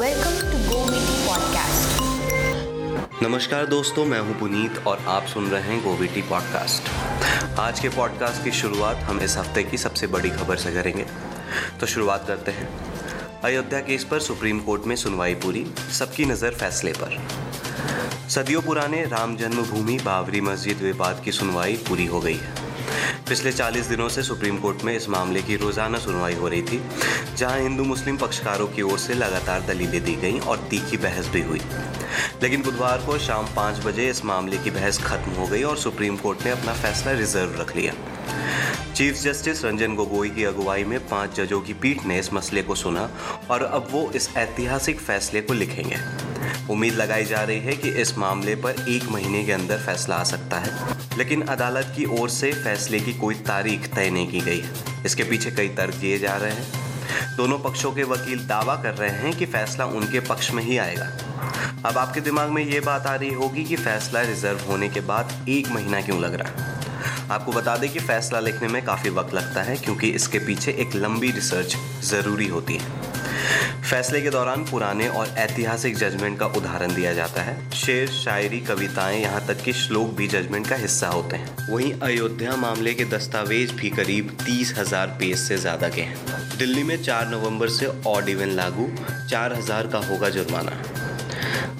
Welcome to Go Meeting Podcast. नमस्कार दोस्तों, मैं हूँ पुनीत और आप सुन रहे हैं गोविटी पॉडकास्ट आज के पॉडकास्ट की शुरुआत हम इस हफ़्ते की सबसे बड़ी खबर से करेंगे। तो शुरुआत करते हैं। अयोध्या केस पर सुप्रीम कोर्ट में सुनवाई पूरी, सबकी नज़र फैसले पर। सदियों पुराने राम जन्मभूमि बाबरी मस्जिद विवाद की सुनवाई पूरी हो गई है। पिछले 40 दिनों से सुप्रीम कोर्ट में इस मामले की रोज़ाना सुनवाई हो रही थी, जहाँ हिंदू मुस्लिम पक्षकारों की ओर से लगातार दलीलें दी गईं और तीखी बहस भी हुई। लेकिन बुधवार को शाम पाँच बजे इस मामले की बहस खत्म हो गई और सुप्रीम कोर्ट ने अपना फैसला रिज़र्व रख लिया। चीफ जस्टिस रंजन गोगोई की अगुवाई में पाँच जजों की पीठ ने इस मसले को सुना और अब वो इस ऐतिहासिक फैसले को लिखेंगे। उम्मीद लगाई जा रही है कि इस मामले पर एक महीने के अंदर फैसला आ सकता है। लेकिन अदालत की ओर से फैसले की कोई तारीख तय नहीं की गई इसके पीछे कई तर्क दिए जा रहे हैं। दोनों पक्षों के वकील दावा कर रहे हैं कि फैसला उनके पक्ष में ही आएगा। अब आपके दिमाग में ये बात आ रही होगी कि फैसला रिज़र्व होने के बाद एक महीना क्यों लग रहा है? आपको बता दें कि फैसला लिखने में काफ़ी वक्त लगता है, क्योंकि इसके पीछे एक लंबी रिसर्च ज़रूरी होती है। फैसले के दौरान पुराने और ऐतिहासिक जजमेंट का उदाहरण दिया जाता है। शेर, शायरी, कविताएँ यहाँ तक कि श्लोक भी जजमेंट का हिस्सा होते हैं। वहीं अयोध्या मामले के दस्तावेज़ भी करीब तीस हज़ार पेज से ज़्यादा के हैं। दिल्ली में 4 नवंबर से ऑड इवन लागू 4000 का होगा जुर्माना।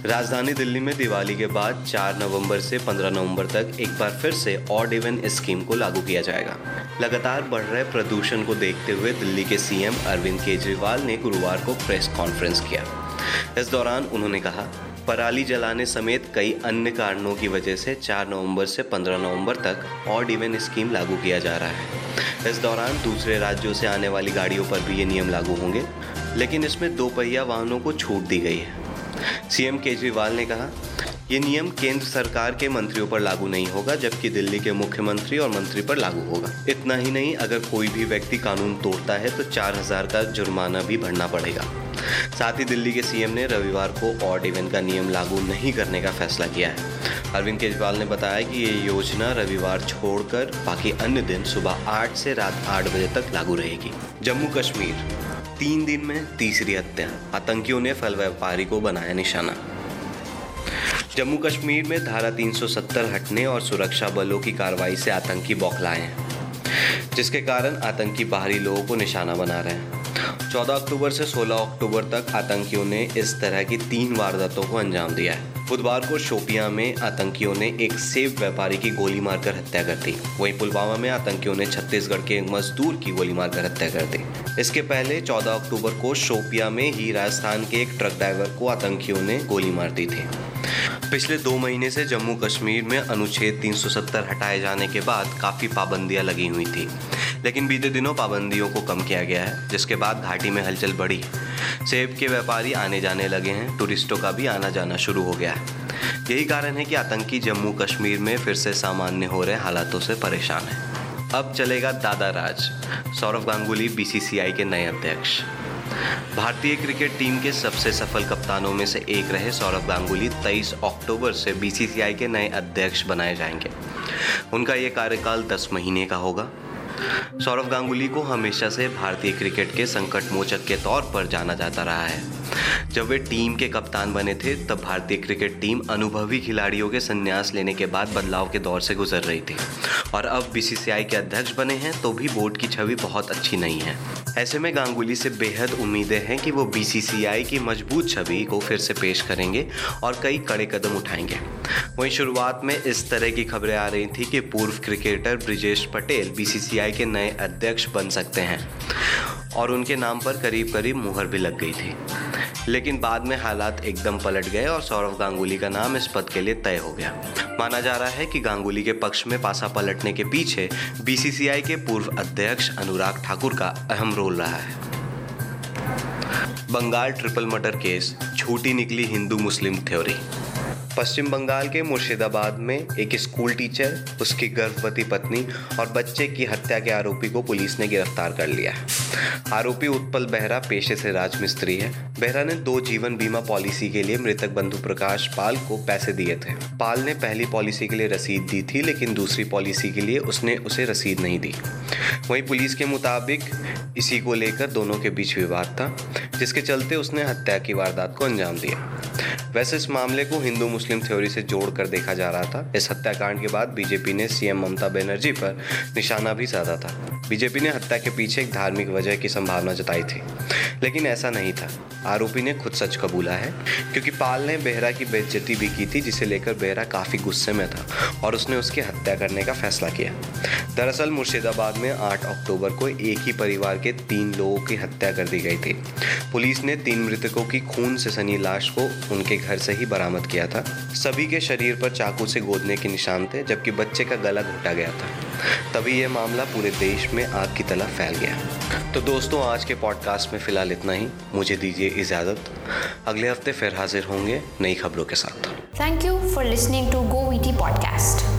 राजधानी दिल्ली में दिवाली के बाद 4 नवंबर से 15 नवंबर तक एक बार फिर से ऑड इवन स्कीम को लागू किया जाएगा। लगातार बढ़ रहे प्रदूषण को देखते हुए दिल्ली के सीएम अरविंद केजरीवाल ने गुरुवार को प्रेस कॉन्फ्रेंस किया। इस दौरान उन्होंने कहा, पराली जलाने समेत कई अन्य कारणों की वजह से 4 नवंबर से 15 नवंबर तक ऑड इवन स्कीम लागू किया जा रहा है। इस दौरान दूसरे राज्यों से आने वाली गाड़ियों पर भी ये नियम लागू होंगे, लेकिन इसमें दो पहिया वाहनों को छूट दी गई है। सीएम केजरीवाल ने कहा, ये नियम केंद्र सरकार के मंत्रियों पर लागू नहीं होगा, जबकि दिल्ली के मुख्यमंत्री और मंत्री पर लागू होगा। इतना ही नहीं, अगर कोई भी व्यक्ति कानून तोड़ता है तो चार हज़ार का जुर्माना भी भरना पड़ेगा। साथ ही दिल्ली के सीएम ने रविवार को ऑड इवेंट का नियम लागू नहीं करने का फैसला किया है। अरविंद केजरीवाल ने बताया कि ये योजना रविवार छोड़कर बाकी अन्य दिन सुबह आठ से रात आठ बजे तक लागू रहेगी। जम्मू कश्मीर तीन दिन में तीसरी हत्या। आतंकियों ने फल व्यापारी को बनाया निशाना। जम्मू कश्मीर में धारा 370 हटने और सुरक्षा बलों की कार्रवाई से आतंकी बौखलाए हैं, जिसके कारण आतंकी बाहरी लोगों को निशाना बना रहे हैं। 14 अक्टूबर से 16 अक्टूबर तक आतंकियों ने इस तरह की तीन वारदातों को अंजाम दिया है। बुधवार को शोपियाँ में आतंकियों ने एक सेब व्यापारी की गोली मारकर हत्या कर दी। वहीं पुलवामा में आतंकियों ने छत्तीसगढ़ के एक मजदूर की गोली मारकर हत्या कर दी। इसके पहले 14 अक्टूबर को शोपिया में ही राजस्थान के एक ट्रक ड्राइवर को आतंकियों ने गोली मार दी थी। पिछले दो महीने से जम्मू कश्मीर में अनुच्छेद 370 हटाए जाने के बाद काफ़ी पाबंदियाँ लगी हुई थी। लेकिन बीते दिनों पाबंदियों को कम किया गया है, जिसके बाद घाटी में हलचल बढ़ी। सेब के व्यापारी आने जाने लगे हैं, टूरिस्टों का भी आना जाना शुरू हो गया है। यही कारण है कि आतंकी जम्मू कश्मीर में फिर से सामान्य हो रहे हालातों से परेशान है। अब चलेगा दादा राज, सौरव गांगुली बीसीसीआई के नए अध्यक्ष। भारतीय क्रिकेट टीम के सबसे सफल कप्तानों में से एक रहे सौरव गांगुली 23 अक्टूबर से बीसीसीआई के नए अध्यक्ष बनाए जाएँगे। उनका ये कार्यकाल 10 महीने का होगा। सौरव गांगुली को हमेशा से भारतीय क्रिकेट के संकट मोचक के तौर पर जाना जाता रहा है। जब वे टीम के कप्तान बने थे, तब भारतीय क्रिकेट टीम अनुभवी खिलाड़ियों के संन्यास लेने के बाद बदलाव के दौर से गुजर रही थी। और अब बीसीसीआई के अध्यक्ष बने हैं तो भी बोर्ड की छवि बहुत अच्छी नहीं है। ऐसे में गांगुली से बेहद उम्मीदें हैं कि वो बीसीसीआई की मज़बूत छवि को फिर से पेश करेंगे और कई कड़े कदम उठाएँगे। वहीं शुरुआत में इस तरह की खबरें आ रही थी कि पूर्व क्रिकेटर ब्रिजेश पटेल बीसीसीआई के नए अध्यक्ष बन सकते हैं। और उनके नाम पर करीब करीब मुहर भी लग गई थी। लेकिन बाद में हालात एकदम पलट गए और सौरव गांगुली का नाम इस पद के लिए तय हो गया। माना जा रहा है कि गांगुली के पक्ष में पासा पलटने के पीछे बीसीसीआई के पूर्व अध्यक्ष अनुराग ठाकुर का अहम रोल रहा है। बंगाल ट्रिपल मर्डर केस, झूठी निकली हिंदू मुस्लिम थ्योरी। पश्चिम बंगाल के मुर्शिदाबाद में एक स्कूल टीचर, उसकी गर्भवती पत्नी और बच्चे की हत्या के आरोपी को पुलिस ने गिरफ़्तार कर लिया आरोपी उत्पल बेहरा पेशे से राजमिस्त्री है। बेहरा ने दो जीवन बीमा पॉलिसी के लिए मृतक बंधु प्रकाश पाल को पैसे दिए थे। पाल ने पहली पॉलिसी के लिए रसीद दी थी, लेकिन दूसरी पॉलिसी के लिए उसने उसे रसीद नहीं दी। वहीं पुलिस के मुताबिक इसी को लेकर दोनों के बीच विवाद था, जिसके चलते उसने हत्या की वारदात को अंजाम दिया। वैसे इस मामले को हिंदू मुस्लिम थ्योरी से जोड़कर देखा जा रहा था। इस हत्याकांड के बाद बीजेपी ने सीएम ममता बनर्जी पर निशाना भी साधा था। बीजेपी ने हत्या के पीछे एक धार्मिक वजह की संभावना जताई थी। लेकिन ऐसा नहीं था। आरोपी ने खुद सच कबूला है, क्योंकि पाल ने बेहरा की बेइज्जती भी की थी, जिसे लेकर बेहरा काफ़ी गुस्से में था और उसने उसकी हत्या करने का फैसला किया। दरअसल मुर्शिदाबाद में 8 अक्टूबर को एक ही परिवार के तीन लोगों की हत्या कर दी गई थी। पुलिस ने तीन मृतकों की खून से सनी लाश को उनके घर से ही बरामद किया था। सभी के शरीर पर चाकू से गोदने के निशान थे, जबकि बच्चे का गला घोटा गया था। तभी यह मामला पूरे देश में आग की तरह फैल गया। तो दोस्तों, आज के पॉडकास्ट में फ़िलहाल इतना ही। मुझे दीजिए इजाज़त। अगले हफ़्ते फिर हाजिर होंगे नई खबरों के साथ। Thank you for listening to go podcast.